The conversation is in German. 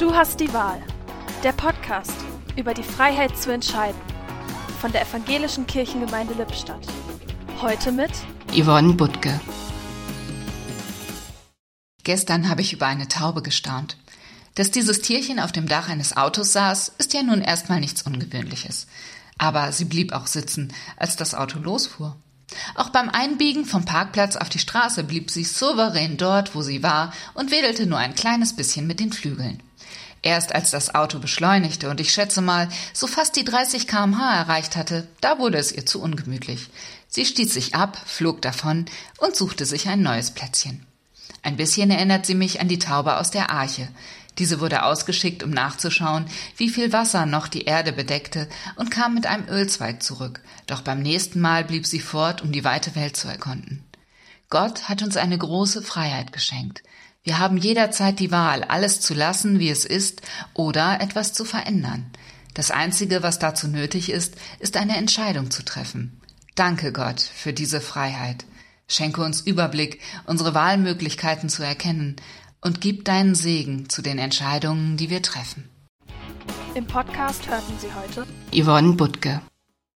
Du hast die Wahl. Der Podcast über die Freiheit zu entscheiden. Von der Evangelischen Kirchengemeinde Lippstadt. Heute mit Yvonne Butke. Gestern habe ich über eine Taube gestaunt. Dass dieses Tierchen auf dem Dach eines Autos saß, ist ja nun erstmal nichts Ungewöhnliches. Aber sie blieb auch sitzen, als das Auto losfuhr. Auch beim Einbiegen vom Parkplatz auf die Straße blieb sie souverän dort, wo sie war, und wedelte nur ein kleines bisschen mit den Flügeln. Erst als das Auto beschleunigte und ich schätze mal so fast die 30 kmh erreicht hatte, da wurde es ihr zu ungemütlich. Sie stieß sich ab, flog davon und suchte sich ein neues Plätzchen. Ein bisschen erinnert sie mich an die Taube aus der Arche. Diese wurde ausgeschickt, um nachzuschauen, wie viel Wasser noch die Erde bedeckte, und kam mit einem Ölzweig zurück. Doch beim nächsten Mal blieb sie fort, um die weite Welt zu erkunden. Gott hat uns eine große Freiheit geschenkt. Wir haben jederzeit die Wahl, alles zu lassen, wie es ist, oder etwas zu verändern. Das Einzige, was dazu nötig ist, ist eine Entscheidung zu treffen. Danke Gott für diese Freiheit. Schenke uns Überblick, unsere Wahlmöglichkeiten zu erkennen und gib deinen Segen zu den Entscheidungen, die wir treffen. Im Podcast hörten Sie heute Yvonne Butke.